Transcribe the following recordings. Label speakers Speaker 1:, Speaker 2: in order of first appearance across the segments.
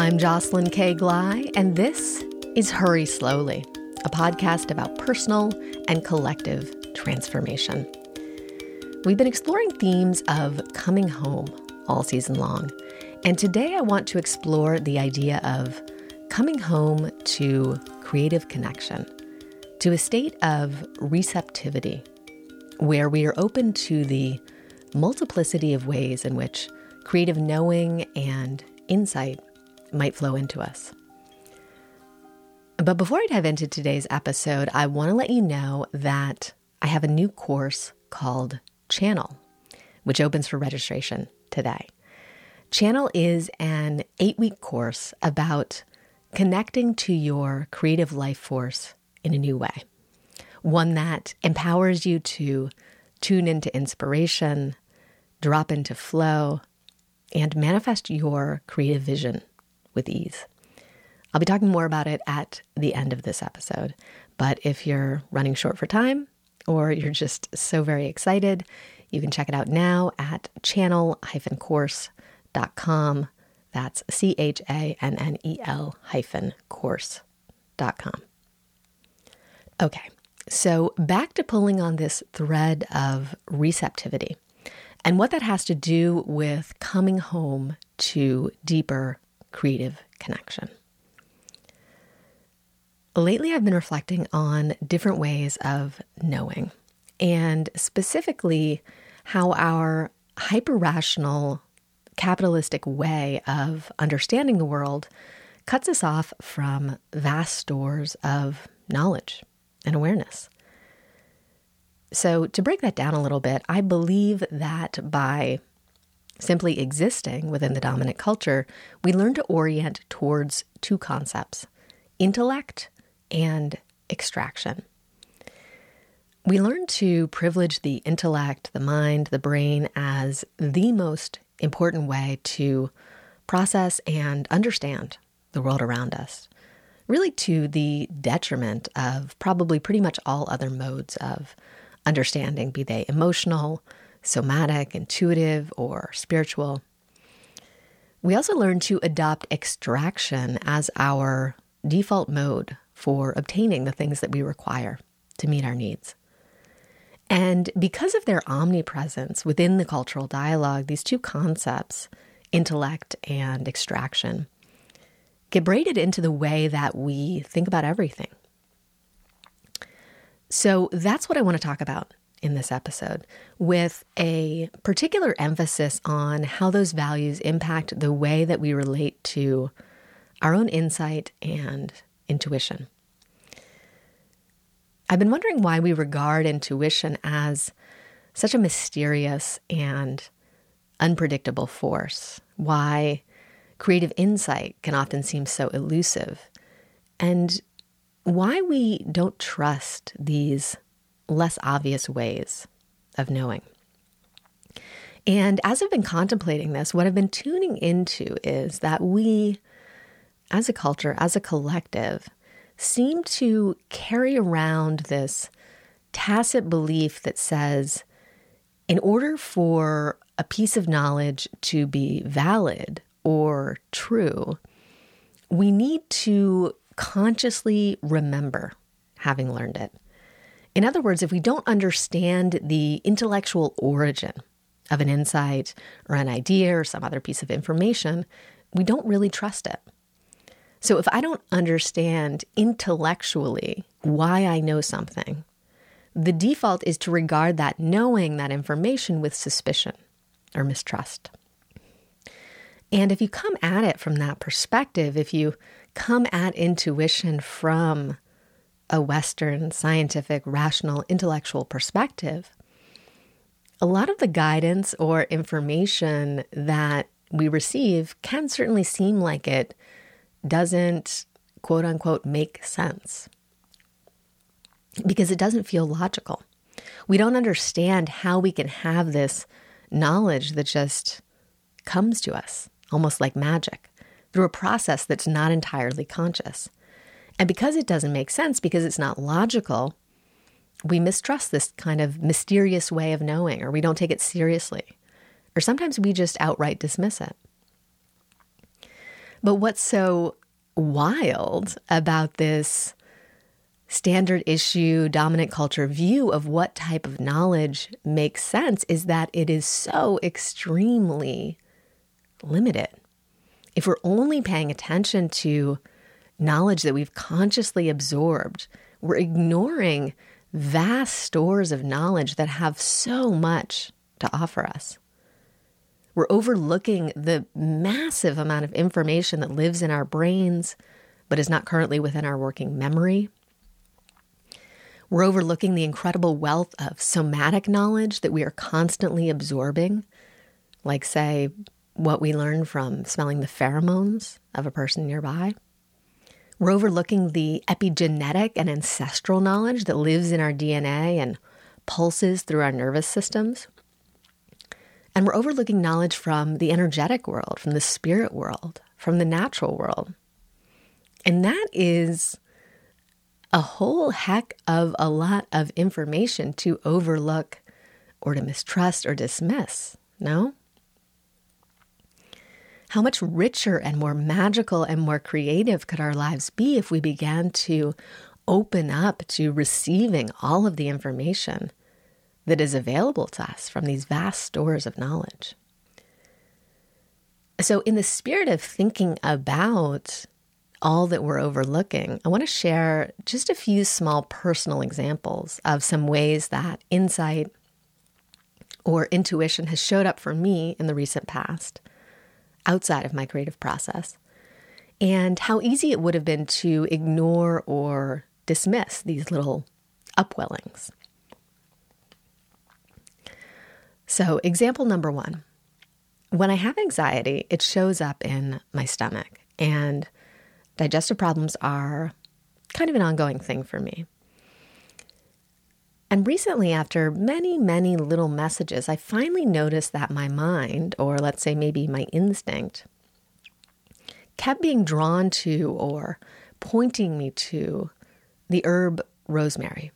Speaker 1: I'm Jocelyn K. Glei, and this is Hurry Slowly, a podcast about personal and collective transformation. We've been exploring themes of coming home all season long, and today I want to explore the idea of coming home to creative connection, to a state of receptivity, where we are open to the multiplicity of ways in which creative knowing and insight might flow into us. But before I dive into today's episode, I want to let you know that I have a new course called Channel, which opens for registration today. Channel is an eight week course about connecting to your creative life force in a new way, one that empowers you to tune into inspiration, drop into flow, and manifest your creative vision with ease. I'll be talking more about it at the end of this episode. But if you're running short for time or you're just so very excited, you can check it out now at channel course.com. That's C H A N N E L hyphen course.com. Okay, so back to pulling on this thread of receptivity and what that has to do with coming home to deeper creative connection. Lately, I've been reflecting on different ways of knowing, and specifically how our hyper rational capitalistic way of understanding the world cuts us off from vast stores of knowledge and awareness. So, to break that down a little bit, I believe that by simply existing within the dominant culture, we learn to orient towards two concepts intellect and extraction. We learn to privilege the intellect, the mind, the brain as the most important way to process and understand the world around us, really to the detriment of probably pretty much all other modes of understanding, be they emotional, somatic, intuitive, or spiritual. We also learn to adopt extraction as our default mode for obtaining the things that we require to meet our needs. And because of their omnipresence within the cultural dialogue, these two concepts, intellect and extraction, get braided into the way that we think about everything. So that's what I want to talk about in this episode, with a particular emphasis on how those values impact the way that we relate to our own insight and intuition. I've been wondering why we regard intuition as such a mysterious and unpredictable force, why creative insight can often seem so elusive, and why we don't trust these less obvious ways of knowing. And as I've been contemplating this, what I've been tuning into is that we, as a culture, as a collective, seem to carry around this tacit belief that says, in order for a piece of knowledge to be valid or true, we need to consciously remember having learned it. In other words, if we don't understand the intellectual origin of an insight or an idea or some other piece of information, we don't really trust it. So if I don't understand intellectually why I know something, the default is to regard that knowing that information with suspicion or mistrust. And if you come at it from that perspective, if you come at intuition from a Western scientific, rational, intellectual perspective, a lot of the guidance or information that we receive can certainly seem like it doesn't quote unquote make sense because it doesn't feel logical. We don't understand how we can have this knowledge that just comes to us, almost like magic, through a process that's not entirely conscious. And because it doesn't make sense, because it's not logical, we mistrust this kind of mysterious way of knowing, or we don't take it seriously. Or sometimes we just outright dismiss it. But what's so wild about this standard issue, dominant culture view of what type of knowledge makes sense is that it is so extremely limited. If we're only paying attention to knowledge that we've consciously absorbed, we're ignoring vast stores of knowledge that have so much to offer us. We're overlooking the massive amount of information that lives in our brains but is not currently within our working memory. We're overlooking the incredible wealth of somatic knowledge that we are constantly absorbing, like, say, what we learn from smelling the pheromones of a person nearby. We're overlooking the epigenetic and ancestral knowledge that lives in our DNA and pulses through our nervous systems. And we're overlooking knowledge from the energetic world, from the spirit world, from the natural world. And that is a whole heck of a lot of information to overlook or to mistrust or dismiss, no? How much richer and more magical and more creative could our lives be if we began to open up to receiving all of the information that is available to us from these vast stores of knowledge? So, in the spirit of thinking about all that we're overlooking, I want to share just a few small personal examples of some ways that insight or intuition has showed up for me in the recent past outside of my creative process, and how easy it would have been to ignore or dismiss these little upwellings. So, example number one when I have anxiety, it shows up in my stomach. And digestive problems are kind of an ongoing thing for me. And recently, after many, many little messages, I finally noticed that my mind, or let's say maybe my instinct, kept being drawn to or pointing me to the herb rosemary.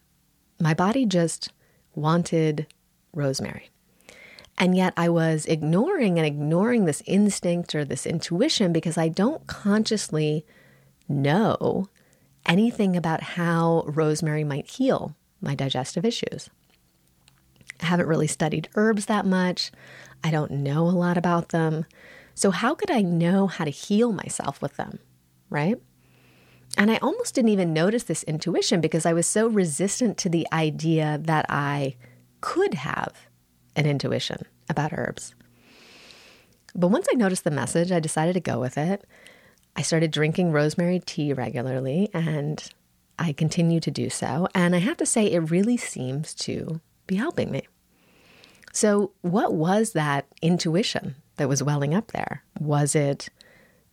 Speaker 1: My body just wanted rosemary. And yet I was ignoring and ignoring this instinct or this intuition because I don't consciously know anything about how rosemary might heal my digestive issues. I haven't really studied herbs that much. I don't know a lot about them. So, how could I know how to heal myself with them? Right? And I almost didn't even notice this intuition because I was so resistant to the idea that I could have an intuition about herbs. But once I noticed the message, I decided to go with it. I started drinking rosemary tea regularly and I continue to do so. And I have to say, it really seems to be helping me. So, what was that intuition that was welling up there? Was it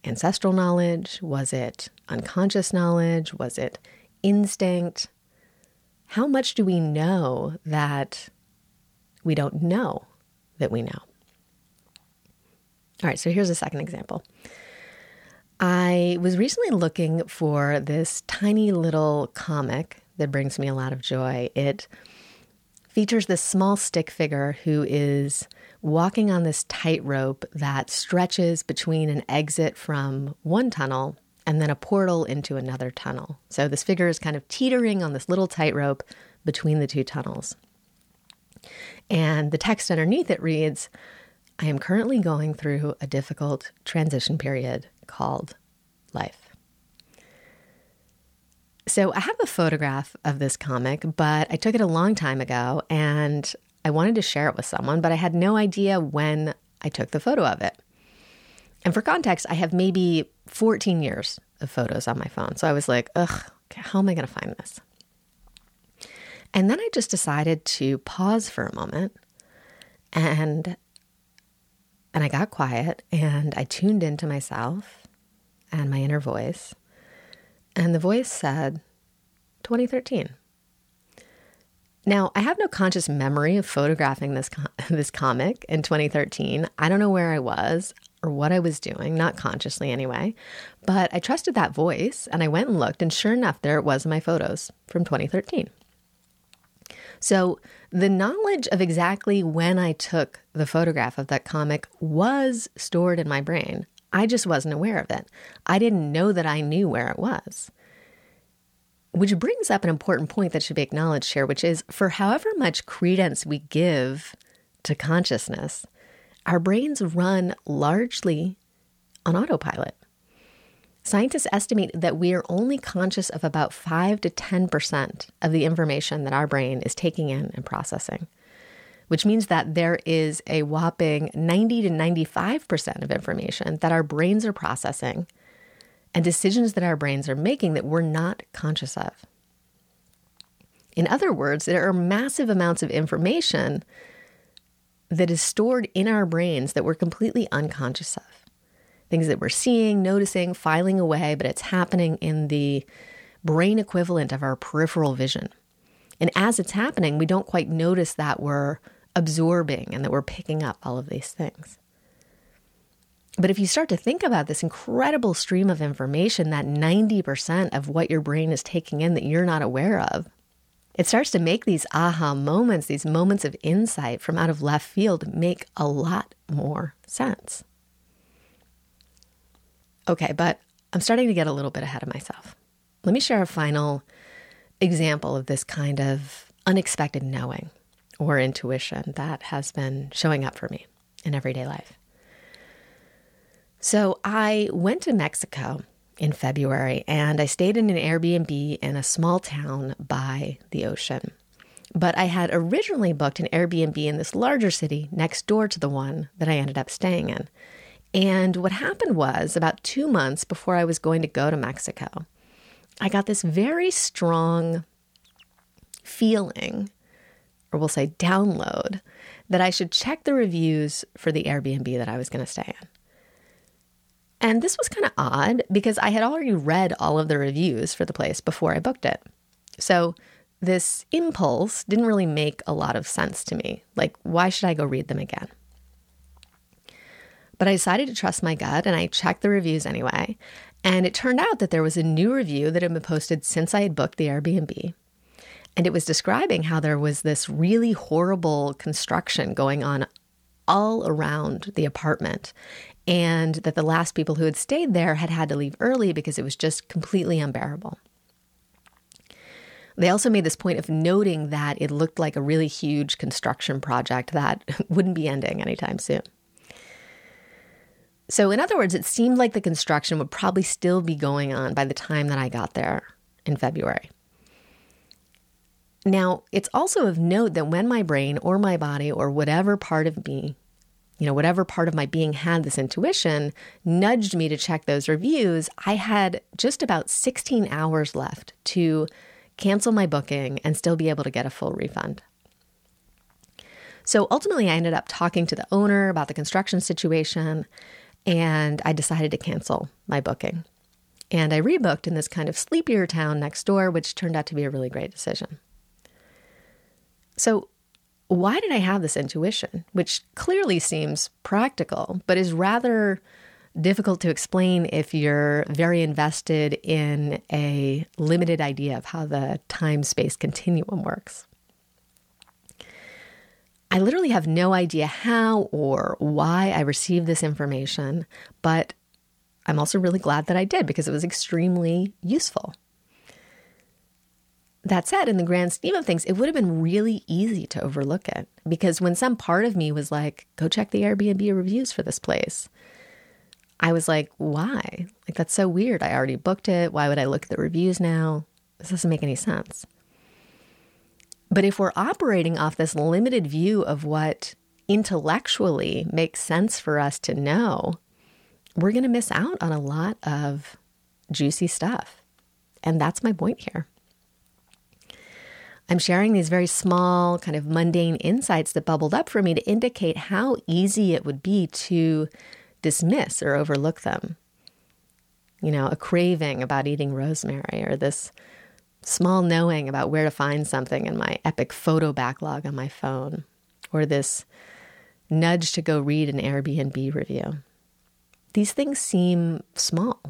Speaker 1: ancestral knowledge? Was it unconscious knowledge? Was it instinct? How much do we know that we don't know that we know? All right, so here's a second example. I was recently looking for this tiny little comic that brings me a lot of joy. It features this small stick figure who is walking on this tightrope that stretches between an exit from one tunnel and then a portal into another tunnel. So this figure is kind of teetering on this little tightrope between the two tunnels. And the text underneath it reads I am currently going through a difficult transition period called life. So I have a photograph of this comic, but I took it a long time ago and I wanted to share it with someone, but I had no idea when I took the photo of it. And for context, I have maybe 14 years of photos on my phone. So I was like, ugh, how am I going to find this? And then I just decided to pause for a moment and and I got quiet and I tuned into myself and my inner voice. And the voice said, 2013. Now, I have no conscious memory of photographing this this comic in 2013. I don't know where I was or what I was doing, not consciously anyway. But I trusted that voice and I went and looked and sure enough there it was in my photos from 2013. So, the knowledge of exactly when I took the photograph of that comic was stored in my brain. I just wasn't aware of it. I didn't know that I knew where it was. Which brings up an important point that should be acknowledged here, which is for however much credence we give to consciousness, our brains run largely on autopilot. Scientists estimate that we are only conscious of about 5 to 10% of the information that our brain is taking in and processing, which means that there is a whopping 90 to 95% of information that our brains are processing and decisions that our brains are making that we're not conscious of. In other words, there are massive amounts of information that is stored in our brains that we're completely unconscious of things that we're seeing, noticing, filing away, but it's happening in the brain equivalent of our peripheral vision. And as it's happening, we don't quite notice that we're absorbing and that we're picking up all of these things. But if you start to think about this incredible stream of information, that 90% of what your brain is taking in that you're not aware of, it starts to make these aha moments, these moments of insight from out of left field, make a lot more sense. Okay, but I'm starting to get a little bit ahead of myself. Let me share a final example of this kind of unexpected knowing or intuition that has been showing up for me in everyday life. So I went to Mexico in February and I stayed in an Airbnb in a small town by the ocean. But I had originally booked an Airbnb in this larger city next door to the one that I ended up staying in. And what happened was about two months before I was going to go to Mexico, I got this very strong feeling, or we'll say download, that I should check the reviews for the Airbnb that I was going to stay in. And this was kind of odd because I had already read all of the reviews for the place before I booked it. So this impulse didn't really make a lot of sense to me. Like, why should I go read them again? But I decided to trust my gut and I checked the reviews anyway. And it turned out that there was a new review that had been posted since I had booked the Airbnb. And it was describing how there was this really horrible construction going on all around the apartment. And that the last people who had stayed there had had to leave early because it was just completely unbearable. They also made this point of noting that it looked like a really huge construction project that wouldn't be ending anytime soon. So, in other words, it seemed like the construction would probably still be going on by the time that I got there in February. Now, it's also of note that when my brain or my body or whatever part of me, you know, whatever part of my being had this intuition, nudged me to check those reviews, I had just about 16 hours left to cancel my booking and still be able to get a full refund. So ultimately, I ended up talking to the owner about the construction situation and I decided to cancel my booking. And I rebooked in this kind of sleepier town next door, which turned out to be a really great decision. So, why did I have this intuition, which clearly seems practical, but is rather difficult to explain if you're very invested in a limited idea of how the time space continuum works? I literally have no idea how or why I received this information, but I'm also really glad that I did because it was extremely useful. That said, in the grand scheme of things, it would have been really easy to overlook it because when some part of me was like, go check the Airbnb reviews for this place, I was like, why? Like, that's so weird. I already booked it. Why would I look at the reviews now? This doesn't make any sense. But if we're operating off this limited view of what intellectually makes sense for us to know, we're going to miss out on a lot of juicy stuff. And that's my point here. I'm sharing these very small, kind of mundane insights that bubbled up for me to indicate how easy it would be to dismiss or overlook them. You know, a craving about eating rosemary or this small knowing about where to find something in my epic photo backlog on my phone, or this nudge to go read an Airbnb review. These things seem small,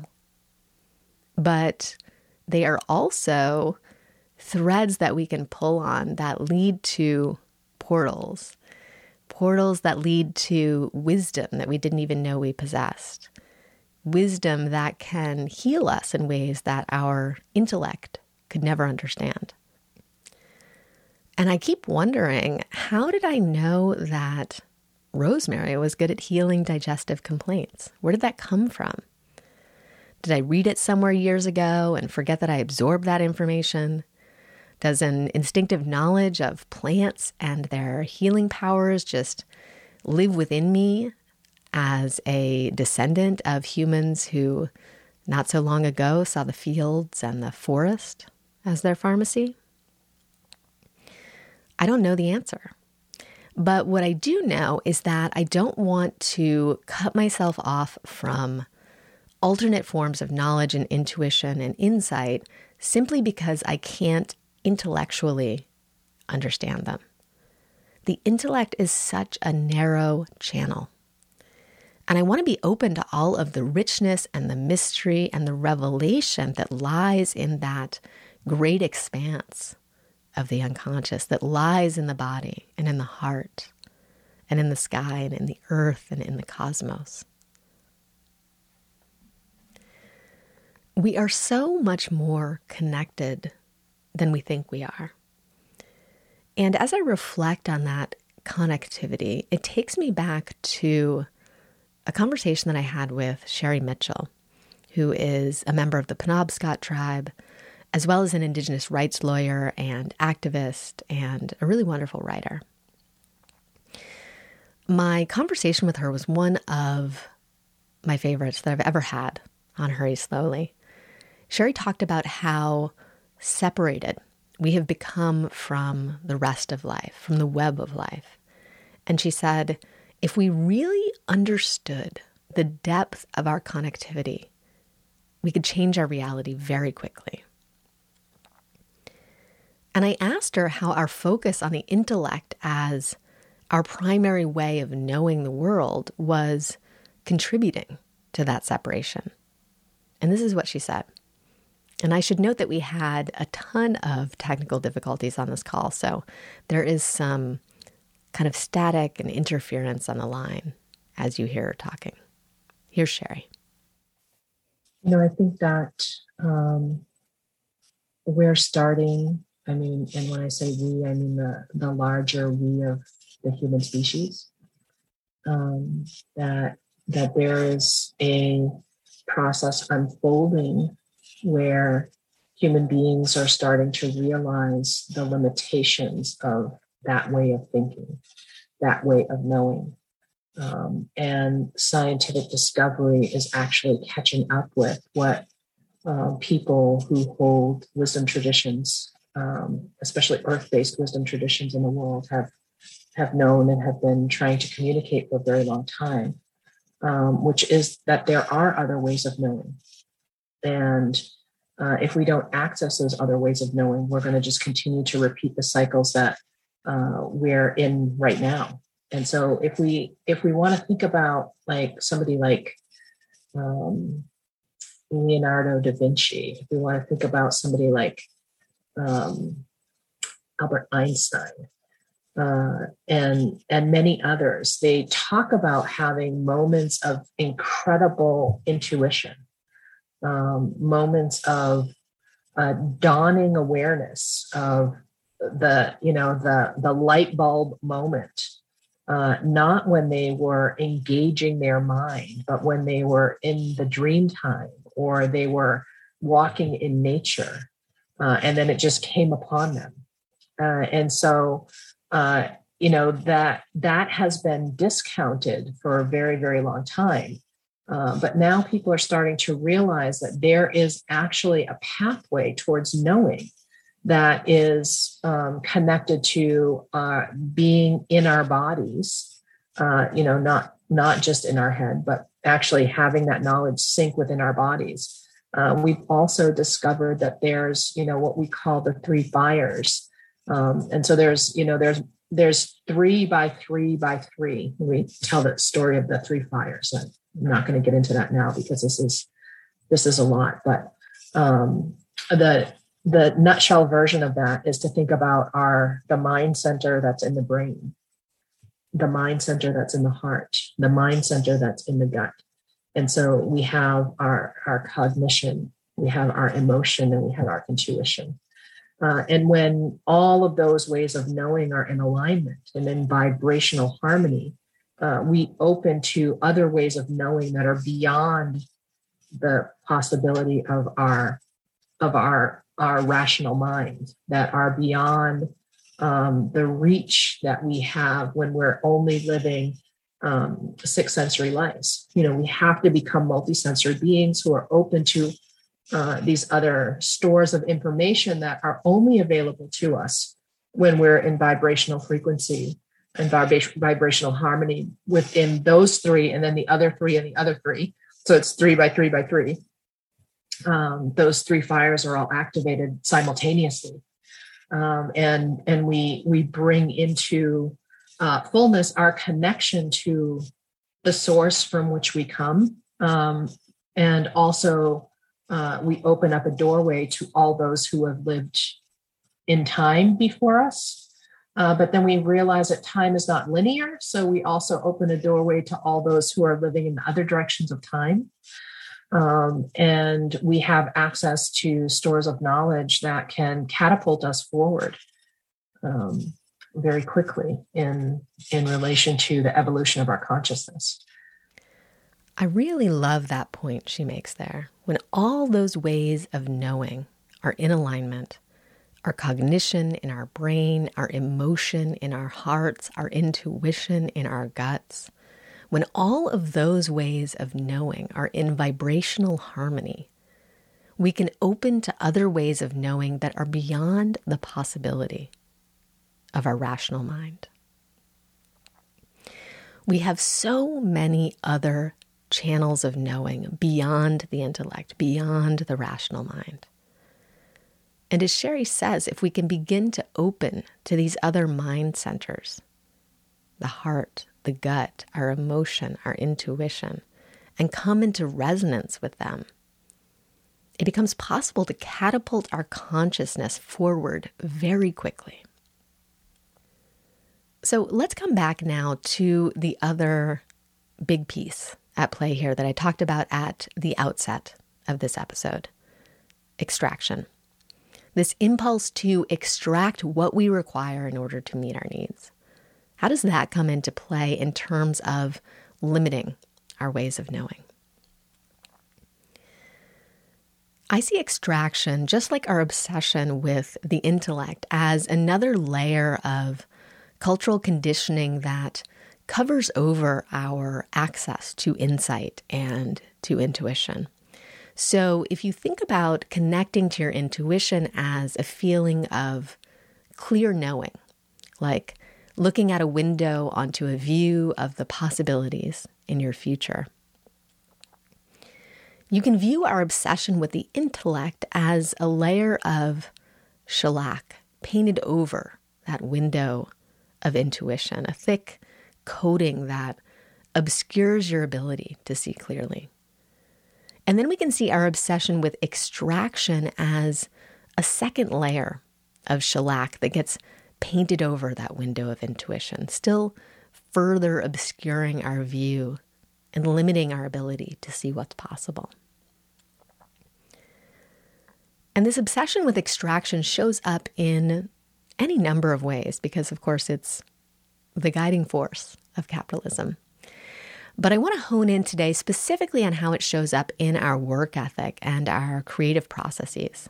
Speaker 1: but they are also threads that we can pull on that lead to portals, portals that lead to wisdom that we didn't even know we possessed. wisdom that can heal us in ways that our intellect could never understand. And I keep wondering how did I know that rosemary was good at healing digestive complaints? Where did that come from? Did I read it somewhere years ago and forget that I absorbed that information? Does an instinctive knowledge of plants and their healing powers just live within me as a descendant of humans who not so long ago saw the fields and the forest as their pharmacy? I don't know the answer. But what I do know is that I don't want to cut myself off from alternate forms of knowledge and intuition and insight simply because I can't intellectually understand them. The intellect is such a narrow channel. And I want to be open to all of the richness and the mystery and the revelation that lies in that great expanse of the unconscious that lies in the body and in the heart and in the sky and in the earth and in the cosmos. We are so much more connected than we think we are. And as I reflect on that connectivity, it takes me back to a conversation that I had with Sherri Mitchell, who is a member of the Penobscot tribe, as well as an Indigenous rights lawyer and activist, and a really wonderful writer. My conversation with her was one of my favorites that I've ever had on Hurry Slowly. Sherri talked about how separated we have become from the rest of life, from the web of life. And she said, if we really understood the depth of our connectivity, we could change our reality very quickly. And I asked her how our focus on the intellect as our primary way of knowing the world was contributing to that separation. And this is what she said. And I should note that we had a ton of technical difficulties on this call. So there is some kind of static and interference on the line as you hear her talking. Here's Sherri.
Speaker 2: You know, I think that um, we're starting. I mean, and when I say we, I mean the the larger we of the human species. Um, that that there is a process unfolding where human beings are starting to realize the limitations of that way of thinking, that way of knowing. Um, and scientific discovery is actually catching up with what uh, people who hold wisdom traditions, um, especially earth-based wisdom traditions in the world, have have known and have been trying to communicate for a very long time, um, which is that there are other ways of knowing, and uh, if we don't access those other ways of knowing, we're going to just continue to repeat the cycles that uh, we're in right now. And so if we if we want to think about like somebody like um, Leonardo da Vinci, if we want to think about somebody like um, Albert Einstein, uh, and and many others, they talk about having moments of incredible intuition, um, moments of uh, dawning awareness of the you know the the light bulb moment uh, not when they were engaging their mind but when they were in the dream time or they were walking in nature uh, and then it just came upon them. Uh, and so uh, you know that that has been discounted for a very very long time uh, but now people are starting to realize that there is actually a pathway towards knowing that is um, connected to uh, being in our bodies uh, you know not not just in our head but actually having that knowledge sink within our bodies. Uh, we've also discovered that there's you know what we call the three fires. Um, and so there's you know there's there's three by three by three. We tell the story of the three fires i'm not going to get into that now because this is this is a lot but um, the the nutshell version of that is to think about our the mind center that's in the brain the mind center that's in the heart the mind center that's in the gut And so we have our, our cognition, we have our emotion, and we have our intuition. Uh, and when all of those ways of knowing are in alignment and in vibrational harmony, uh, we open to other ways of knowing that are beyond the possibility of our of our our rational mind that are beyond um, the reach that we have when we're only living um, six sensory lives. You know, we have to become multisensory beings who are open to uh, these other stores of information that are only available to us when we're in vibrational frequency and vibration, vibrational harmony within those three, and then the other three and the other three. So it's three by three by three. Um, those three fires are all activated simultaneously, um, and and we we bring into uh, fullness our connection to the source from which we come, um, and also uh, we open up a doorway to all those who have lived in time before us. Uh, but then we realize that time is not linear. So we also open a doorway to all those who are living in other directions of time. Um, and we have access to stores of knowledge that can catapult us forward um, very quickly in, in relation to the evolution of our consciousness.
Speaker 1: I really love that point she makes there. When all those ways of knowing are in alignment, our cognition in our brain, our emotion in our hearts, our intuition in our guts, when all of those ways of knowing are in vibrational harmony, we can open to other ways of knowing that are beyond the possibility of our rational mind. We have so many other channels of knowing beyond the intellect, beyond the rational mind. And as Sherri says, if we can begin to open to these other mind centers, the heart, the gut, our emotion, our intuition, and come into resonance with them, it becomes possible to catapult our consciousness forward very quickly. So let's come back now to the other big piece at play here that I talked about at the outset of this episode extraction this impulse to extract what we require in order to meet our needs. How does that come into play in terms of limiting our ways of knowing? I see extraction, just like our obsession with the intellect, as another layer of cultural conditioning that covers over our access to insight and to intuition. So, if you think about connecting to your intuition as a feeling of clear knowing, like looking at a window onto a view of the possibilities in your future, you can view our obsession with the intellect as a layer of shellac painted over that window of intuition, a thick coating that obscures your ability to see clearly. And then we can see our obsession with extraction as a second layer of shellac that gets painted over that window of intuition, still further obscuring our view and limiting our ability to see what's possible. And this obsession with extraction shows up in any number of ways because, of course, it's the guiding force of capitalism. But I want to hone in today specifically on how it shows up in our work ethic and our creative processes.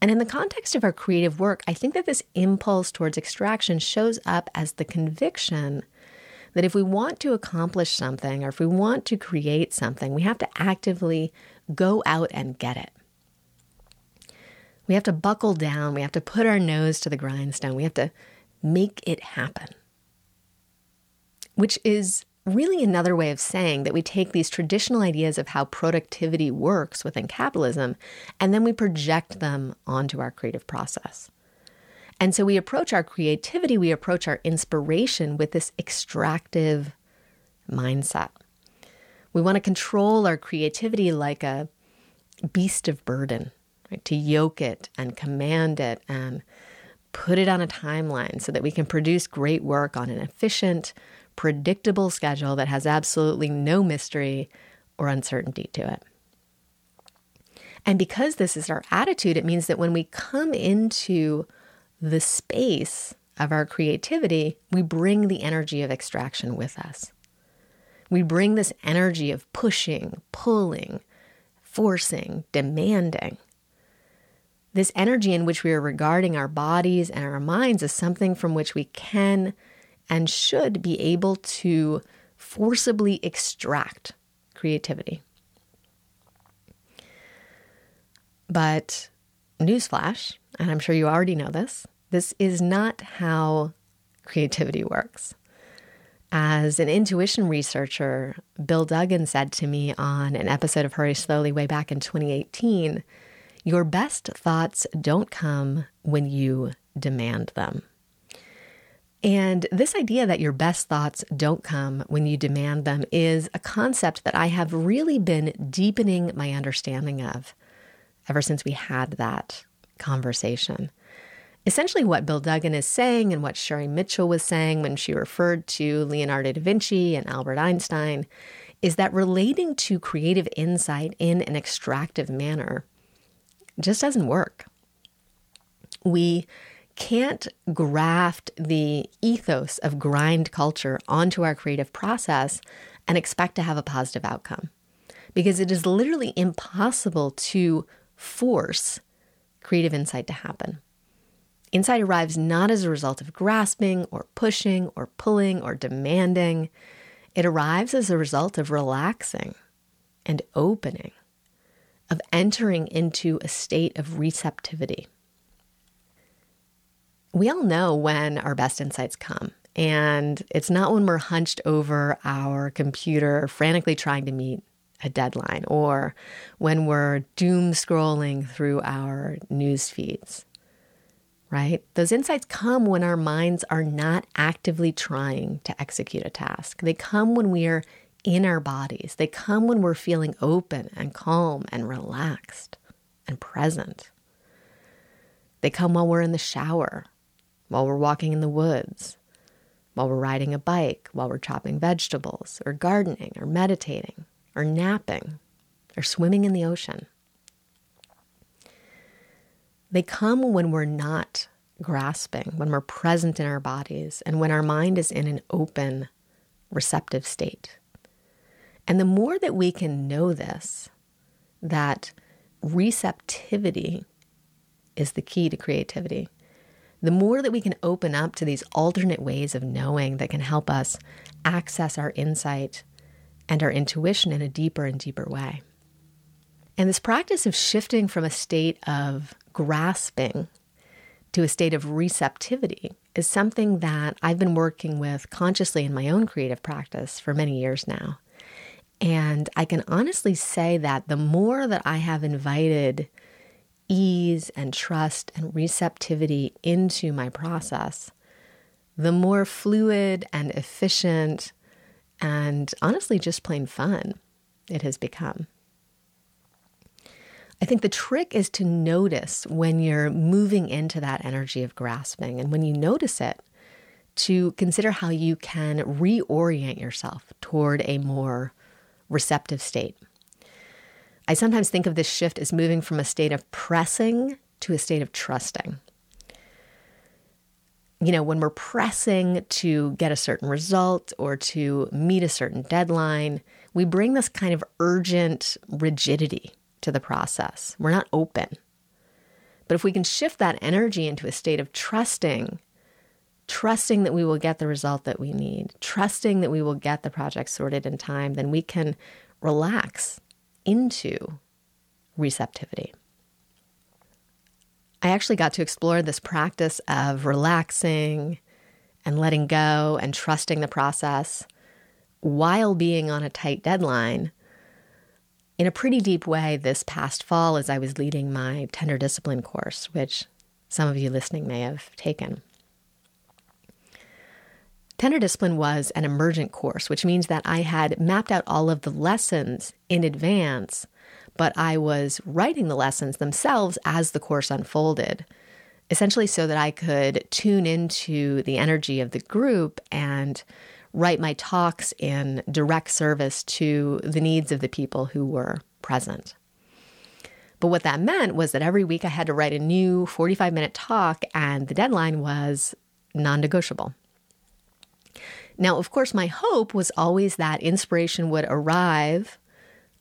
Speaker 1: And in the context of our creative work, I think that this impulse towards extraction shows up as the conviction that if we want to accomplish something or if we want to create something, we have to actively go out and get it. We have to buckle down, we have to put our nose to the grindstone, we have to make it happen. Which is really another way of saying that we take these traditional ideas of how productivity works within capitalism and then we project them onto our creative process. And so we approach our creativity, we approach our inspiration with this extractive mindset. We want to control our creativity like a beast of burden, right? To yoke it and command it and put it on a timeline so that we can produce great work on an efficient, predictable schedule that has absolutely no mystery or uncertainty to it. And because this is our attitude, it means that when we come into the space of our creativity, we bring the energy of extraction with us. We bring this energy of pushing, pulling, forcing, demanding. This energy in which we are regarding our bodies and our minds as something from which we can and should be able to forcibly extract creativity. But, newsflash, and I'm sure you already know this, this is not how creativity works. As an intuition researcher, Bill Duggan said to me on an episode of Hurry Slowly way back in 2018 Your best thoughts don't come when you demand them. And this idea that your best thoughts don't come when you demand them is a concept that I have really been deepening my understanding of ever since we had that conversation. Essentially, what Bill Duggan is saying and what Sherri Mitchell was saying when she referred to Leonardo da Vinci and Albert Einstein is that relating to creative insight in an extractive manner just doesn't work. We can't graft the ethos of grind culture onto our creative process and expect to have a positive outcome because it is literally impossible to force creative insight to happen. Insight arrives not as a result of grasping or pushing or pulling or demanding. It arrives as a result of relaxing and opening, of entering into a state of receptivity we all know when our best insights come. And it's not when we're hunched over our computer, frantically trying to meet a deadline, or when we're doom scrolling through our news feeds, right? Those insights come when our minds are not actively trying to execute a task. They come when we are in our bodies, they come when we're feeling open and calm and relaxed and present. They come while we're in the shower while we're walking in the woods, while we're riding a bike, while we're chopping vegetables, or gardening, or meditating, or napping, or swimming in the ocean. They come when we're not grasping, when we're present in our bodies, and when our mind is in an open, receptive state. And the more that we can know this, that receptivity is the key to creativity, the more that we can open up to these alternate ways of knowing that can help us access our insight and our intuition in a deeper and deeper way. And this practice of shifting from a state of grasping to a state of receptivity is something that I've been working with consciously in my own creative practice for many years now. And I can honestly say that the more that I have invited ease and trust and receptivity into my process, the more fluid and efficient and honestly just plain fun it has become. I think the trick is to notice when you're moving into that energy of grasping. And when you notice it, to consider how you can reorient yourself toward a more receptive state. I sometimes think of this shift as moving from a state of pressing to a state of trusting. You know, when we're pressing to get a certain result or to meet a certain deadline, we bring this kind of urgent rigidity to the process. We're not open. But if we can shift that energy into a state of trusting, trusting that we will get the result that we need, trusting that we will get the project sorted in time, then we can relax into receptivity. I actually got to explore this practice of relaxing and letting go and trusting the process while being on a tight deadline in a pretty deep way this past fall as I was leading my tender discipline course, which some of you listening may have taken. Tender Discipline was an emergent course, which means that I had mapped out all of the lessons in advance, but I was writing the lessons themselves as the course unfolded, essentially so that I could tune into the energy of the group and write my talks in direct service to the needs of the people who were present. But what that meant was that every week I had to write a new 45 minute talk, and the deadline was non negotiable. Now, of course, my hope was always that inspiration would arrive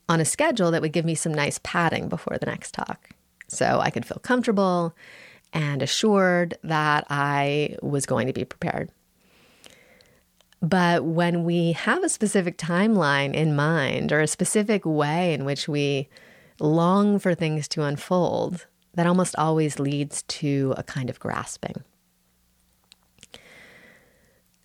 Speaker 1: on a schedule that would give me some nice padding before the next talk. So I could feel comfortable and assured that I was going to be prepared. But when we have a specific timeline in mind or a specific way in which we long for things to unfold, that almost always leads to a kind of grasping.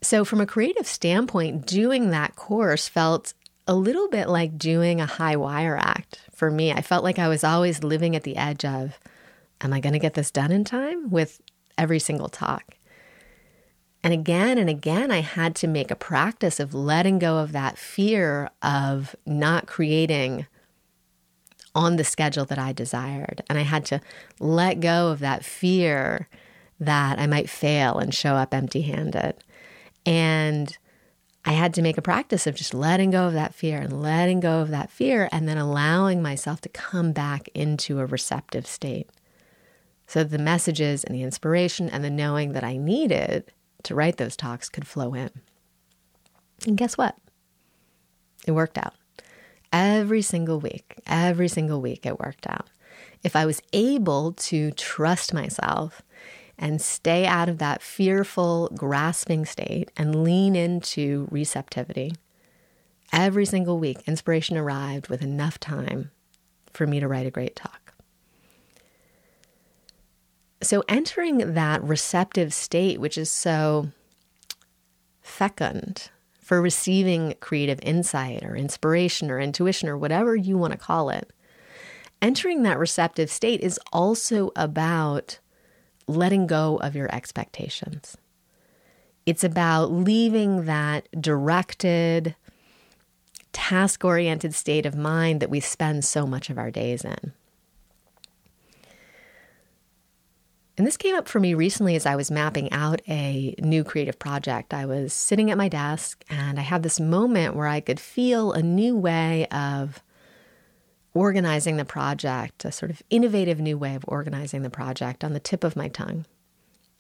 Speaker 1: So, from a creative standpoint, doing that course felt a little bit like doing a high wire act for me. I felt like I was always living at the edge of, am I going to get this done in time with every single talk? And again and again, I had to make a practice of letting go of that fear of not creating on the schedule that I desired. And I had to let go of that fear that I might fail and show up empty handed. And I had to make a practice of just letting go of that fear and letting go of that fear and then allowing myself to come back into a receptive state. So the messages and the inspiration and the knowing that I needed to write those talks could flow in. And guess what? It worked out. Every single week, every single week, it worked out. If I was able to trust myself and stay out of that fearful, grasping state and lean into receptivity. Every single week, inspiration arrived with enough time for me to write a great talk. So, entering that receptive state, which is so fecund for receiving creative insight or inspiration or intuition or whatever you want to call it, entering that receptive state is also about letting go of your expectations. It's about leaving that directed, task oriented state of mind that we spend so much of our days in. And this came up for me recently as I was mapping out a new creative project. I was sitting at my desk and I had this moment where I could feel a new way of organizing the project, a sort of innovative new way of organizing the project on the tip of my tongue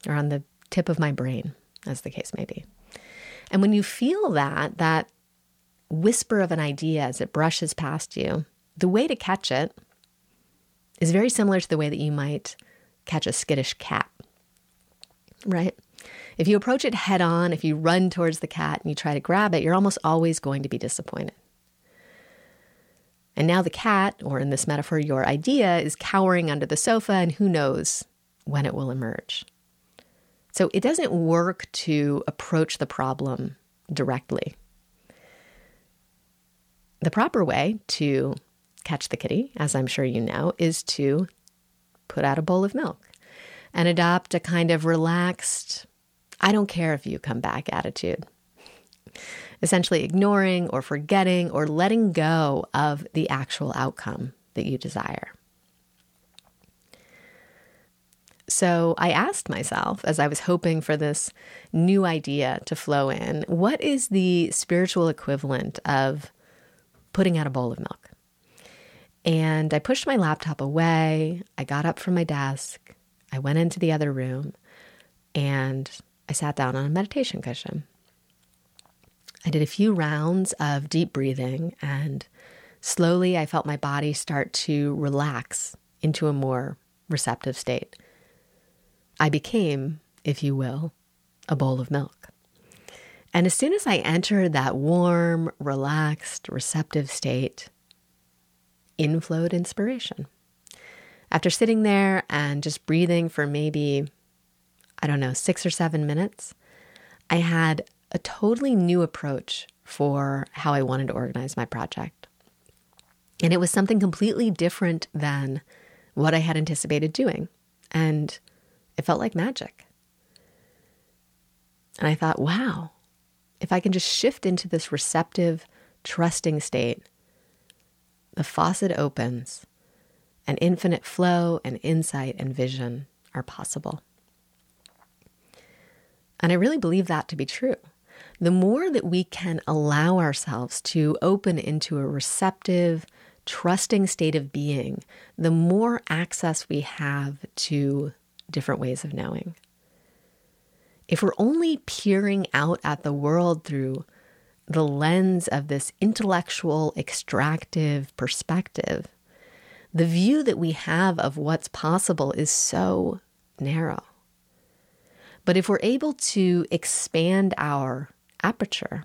Speaker 1: or on the tip of my brain, as the case may be. And when you feel that, that whisper of an idea as it brushes past you, the way to catch it is very similar to the way that you might catch a skittish cat, right? If you approach it head on, if you run towards the cat and you try to grab it, you're almost always going to be disappointed. And now the cat, or in this metaphor, your idea, is cowering under the sofa, and who knows when it will emerge. So it doesn't work to approach the problem directly. The proper way to catch the kitty, as I'm sure you know, is to put out a bowl of milk and adopt a kind of relaxed, I don't care if you come back attitude essentially ignoring or forgetting or letting go of the actual outcome that you desire. So I asked myself, as I was hoping for this new idea to flow in, what is the spiritual equivalent of putting out a bowl of milk? And I pushed my laptop away. I got up from my desk. I went into the other room and I sat down on a meditation cushion. I did a few rounds of deep breathing, and slowly I felt my body start to relax into a more receptive state. I became, if you will, a bowl of milk. And as soon as I entered that warm, relaxed, receptive state, inflowed inspiration. After sitting there and just breathing for maybe, I don't know, six or seven minutes, I had a totally new approach for how I wanted to organize my project. And it was something completely different than what I had anticipated doing. And it felt like magic. And I thought, wow, if I can just shift into this receptive, trusting state, the faucet opens and infinite flow and insight and vision are possible. And I really believe that to be true the more that we can allow ourselves to open into a receptive, trusting state of being, the more access we have to different ways of knowing. If we're only peering out at the world through the lens of this intellectual, extractive perspective, the view that we have of what's possible is so narrow. But if we're able to expand our aperture,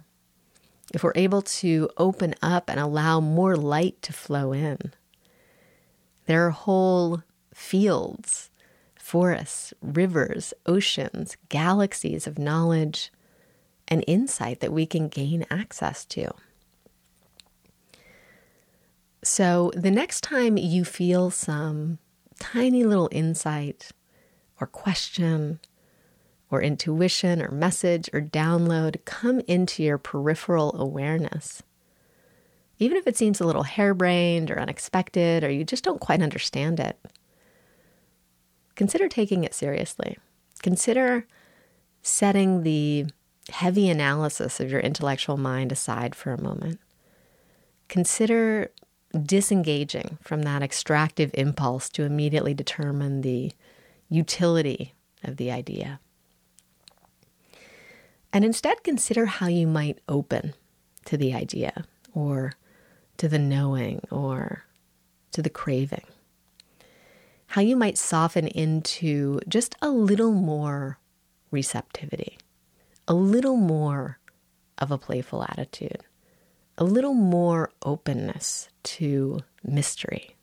Speaker 1: if we're able to open up and allow more light to flow in, there are whole fields, forests, rivers, oceans, galaxies of knowledge and insight that we can gain access to. So, the next time you feel some tiny little insight or question or intuition or message or download come into your peripheral awareness. Even if it seems a little harebrained or unexpected or you just don't quite understand it, consider taking it seriously. Consider setting the heavy analysis of your intellectual mind aside for a moment. Consider disengaging from that extractive impulse to immediately determine the utility of the idea. And instead, consider how you might open to the idea or to the knowing or to the craving. How you might soften into just a little more receptivity, a little more of a playful attitude, a little more openness to mystery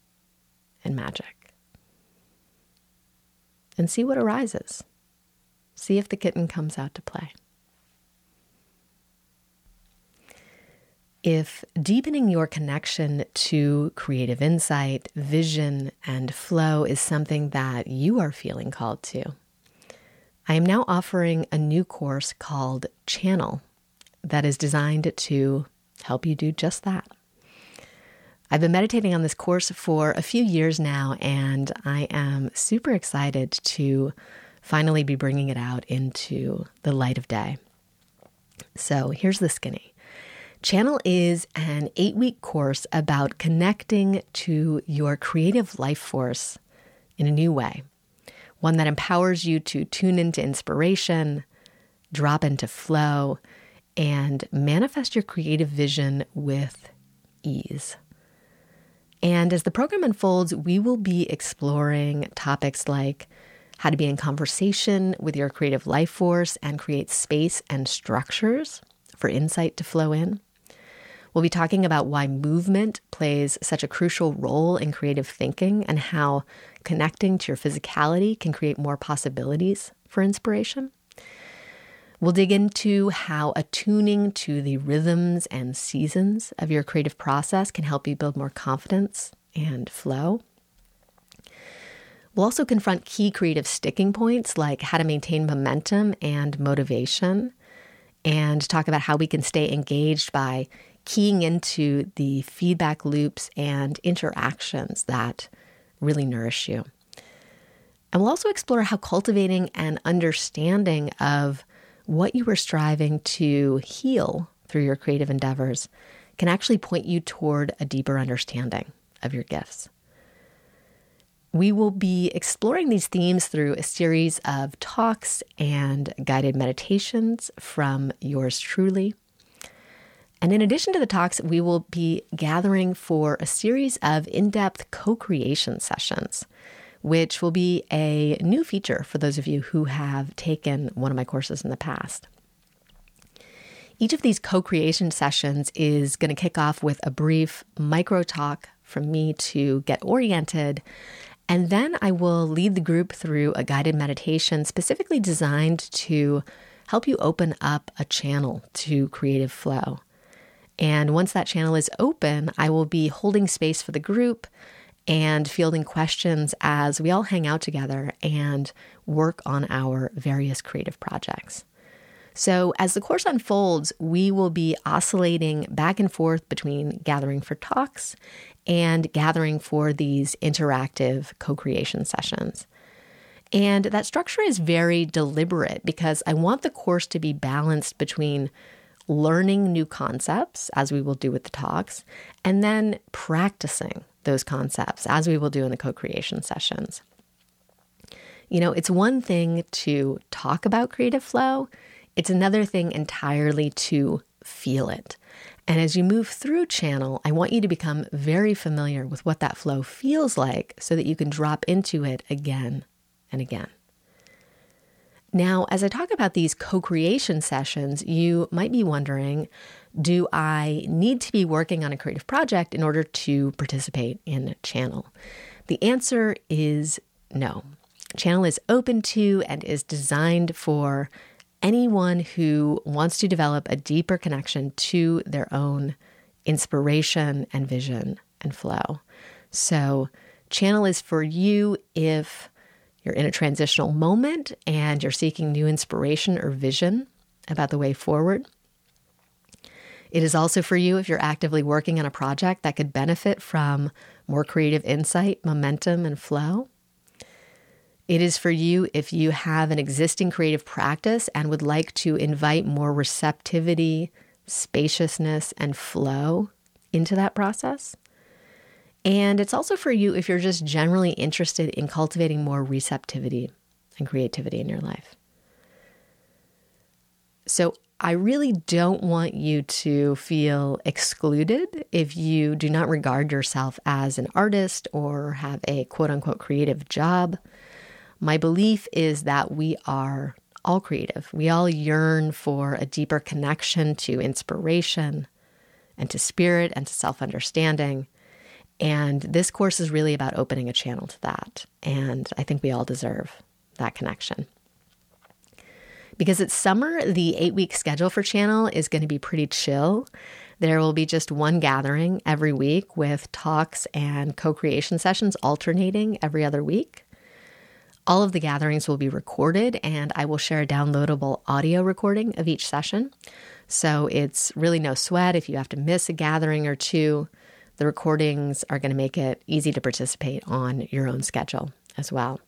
Speaker 1: and magic. And see what arises. See if the kitten comes out to play. If deepening your connection to creative insight, vision, and flow is something that you are feeling called to, I am now offering a new course called Channel that is designed to help you do just that. I've been meditating on this course for a few years now, and I am super excited to finally be bringing it out into the light of day. So here's the skinny. Channel is an eight week course about connecting to your creative life force in a new way, one that empowers you to tune into inspiration, drop into flow, and manifest your creative vision with ease. And as the program unfolds, we will be exploring topics like how to be in conversation with your creative life force and create space and structures for insight to flow in We'll be talking about why movement plays such a crucial role in creative thinking and how connecting to your physicality can create more possibilities for inspiration. We'll dig into how attuning to the rhythms and seasons of your creative process can help you build more confidence and flow. We'll also confront key creative sticking points like how to maintain momentum and motivation, and talk about how we can stay engaged by keying into the feedback loops and interactions that really nourish you. And we'll also explore how cultivating an understanding of what you are striving to heal through your creative endeavors can actually point you toward a deeper understanding of your gifts. We will be exploring these themes through a series of talks and guided meditations from yours truly. And in addition to the talks, we will be gathering for a series of in depth co creation sessions, which will be a new feature for those of you who have taken one of my courses in the past. Each of these co creation sessions is going to kick off with a brief micro talk from me to get oriented. And then I will lead the group through a guided meditation specifically designed to help you open up a channel to creative flow. And once that channel is open, I will be holding space for the group and fielding questions as we all hang out together and work on our various creative projects. So, as the course unfolds, we will be oscillating back and forth between gathering for talks and gathering for these interactive co creation sessions. And that structure is very deliberate because I want the course to be balanced between learning new concepts, as we will do with the talks, and then practicing those concepts, as we will do in the co creation sessions. You know, it's one thing to talk about creative flow, it's another thing entirely to feel it. And as you move through channel, I want you to become very familiar with what that flow feels like so that you can drop into it again and again. Now, as I talk about these co creation sessions, you might be wondering do I need to be working on a creative project in order to participate in Channel? The answer is no. Channel is open to and is designed for anyone who wants to develop a deeper connection to their own inspiration and vision and flow. So, channel is for you if you're in a transitional moment and you're seeking new inspiration or vision about the way forward. It is also for you if you're actively working on a project that could benefit from more creative insight, momentum, and flow. It is for you if you have an existing creative practice and would like to invite more receptivity, spaciousness, and flow into that process. And it's also for you if you're just generally interested in cultivating more receptivity and creativity in your life. So, I really don't want you to feel excluded if you do not regard yourself as an artist or have a quote unquote creative job. My belief is that we are all creative. We all yearn for a deeper connection to inspiration and to spirit and to self understanding. And this course is really about opening a channel to that. And I think we all deserve that connection. Because it's summer, the eight week schedule for Channel is going to be pretty chill. There will be just one gathering every week with talks and co creation sessions alternating every other week. All of the gatherings will be recorded, and I will share a downloadable audio recording of each session. So it's really no sweat if you have to miss a gathering or two. The recordings are going to make it easy to participate on your own schedule as well.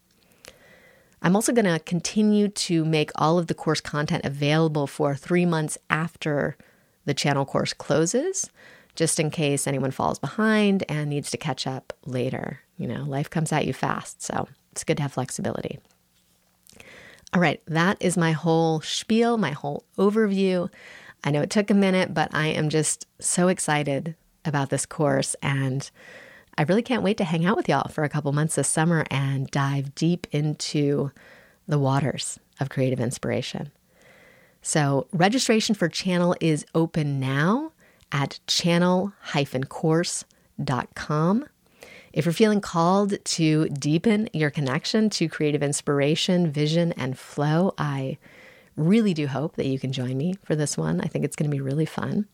Speaker 1: I'm also going to continue to make all of the course content available for three months after the channel course closes, just in case anyone falls behind and needs to catch up later. You know, life comes at you fast. So it's good to have flexibility. All right, that is my whole spiel, my whole overview. I know it took a minute, but I am just so excited about this course and I really can't wait to hang out with y'all for a couple months this summer and dive deep into the waters of creative inspiration. So, registration for channel is open now at channel-course.com. If you're feeling called to deepen your connection to creative inspiration, vision, and flow, I really do hope that you can join me for this one. I think it's going to be really fun.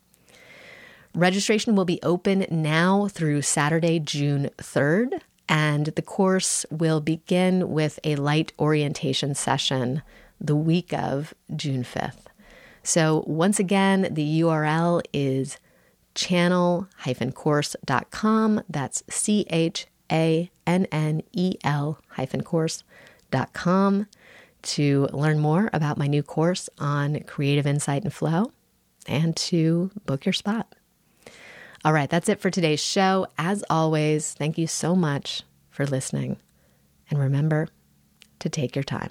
Speaker 1: Registration will be open now through Saturday, June 3rd, and the course will begin with a light orientation session the week of June 5th. So, once again, the URL is channel-course.com. That's C H A N N E L course.com to learn more about my new course on creative insight and flow and to book your spot. All right, that's it for today's show. As always, thank you so much for listening. And remember to take your time.